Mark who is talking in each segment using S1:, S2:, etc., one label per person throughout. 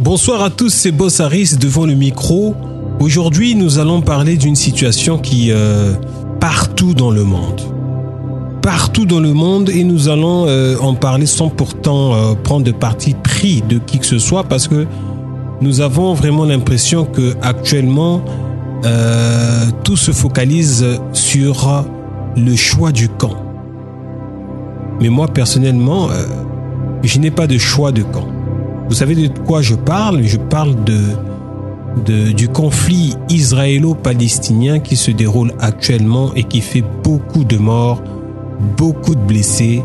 S1: Bonsoir à tous, c'est Bossaris devant le micro. Aujourd'hui, nous allons parler d'une situation qui euh, partout dans le monde. Partout dans le monde et nous allons euh, en parler sans pourtant euh, prendre de parti pris de qui que ce soit parce que nous avons vraiment l'impression que actuellement tout se focalise sur le choix du camp. Mais moi personnellement, je n'ai pas de choix de camp. Vous savez de quoi je parle? Je parle de, du conflit israélo-palestinien qui se déroule actuellement et qui fait beaucoup de morts, beaucoup de blessés,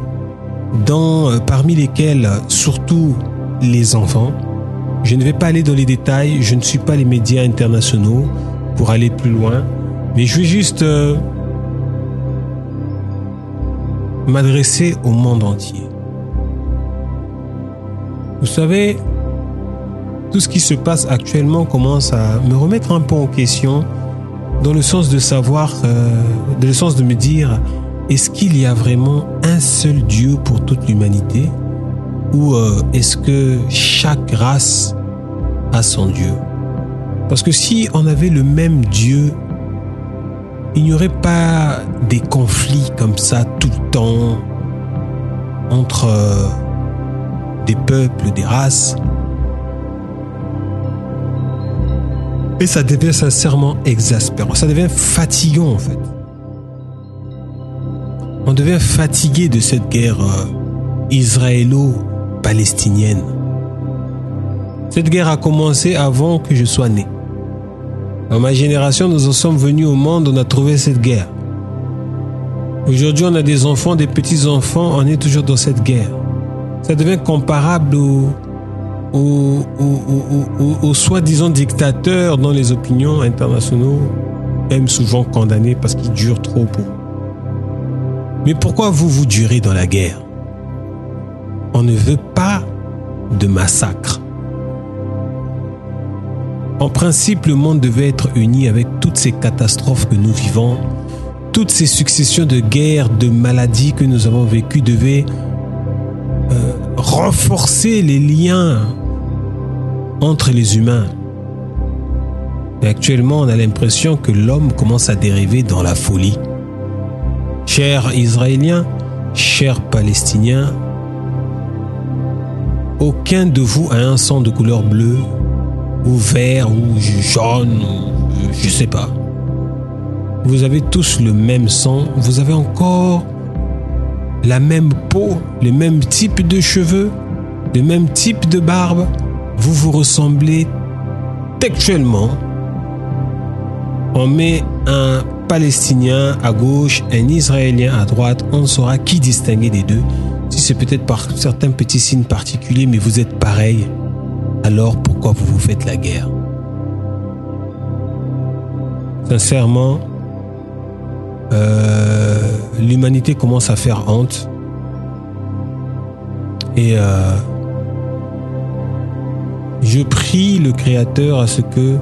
S1: dans, euh, parmi lesquels surtout les enfants. Je ne vais pas aller dans les détails, je ne suis pas les médias internationaux pour aller plus loin, mais je vais juste euh, m'adresser au monde entier. Vous savez, tout ce qui se passe actuellement commence à me remettre un peu en question dans le sens de savoir, euh, dans le sens de me dire, est-ce qu'il y a vraiment un seul Dieu pour toute l'humanité ou euh, est-ce que chaque race a son Dieu? Parce que si on avait le même Dieu, il n'y aurait pas des conflits comme ça tout le temps entre... Euh, des peuples, des races. Et ça devient sincèrement exaspérant. Ça devient fatigant en fait. On devient fatigué de cette guerre euh, israélo-palestinienne. Cette guerre a commencé avant que je sois né. Dans ma génération, nous en sommes venus au monde, on a trouvé cette guerre. Aujourd'hui, on a des enfants, des petits-enfants, on est toujours dans cette guerre ça devient comparable aux, aux, soi-disant dictateurs dont les opinions internationaux aiment souvent condamner parce qu'ils durent trop. Mais pourquoi vous vous durez dans la guerre? On ne veut pas de massacre. En principe, le monde devait être uni avec toutes ces catastrophes que nous vivons, toutes ces successions de guerres, de maladies que nous avons vécues devaient renforcer les liens entre les humains. Mais actuellement, on a l'impression que l'homme commence à dériver dans la folie. Chers Israéliens, chers Palestiniens, aucun de vous a un sang de couleur bleue, ou vert, ou jaune, je sais pas. Vous avez tous le même sang, vous avez encore la même peau, le même type de cheveux, le même type de barbe, vous vous ressemblez textuellement. On met un Palestinien à gauche, un Israélien à droite, on saura qui distinguer des deux. Si c'est peut-être par certains petits signes particuliers, mais vous êtes pareil, alors pourquoi vous vous faites la guerre? Sincèrement, euh, l'humanité commence à faire honte. Et euh, je prie le Créateur à ce que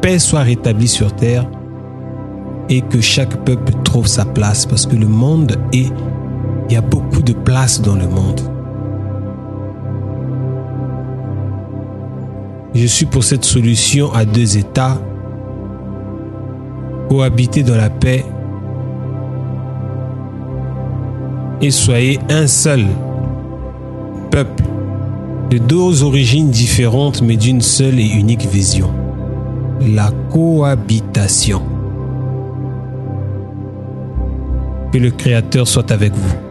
S1: paix soit rétablie sur terre et que chaque peuple trouve sa place parce que le monde est... Il y a beaucoup de place dans le monde. Je suis pour cette solution à deux États, cohabiter dans la paix et soyez un seul peuple de deux origines différentes mais d'une seule et unique vision. La cohabitation. Que le Créateur soit avec vous.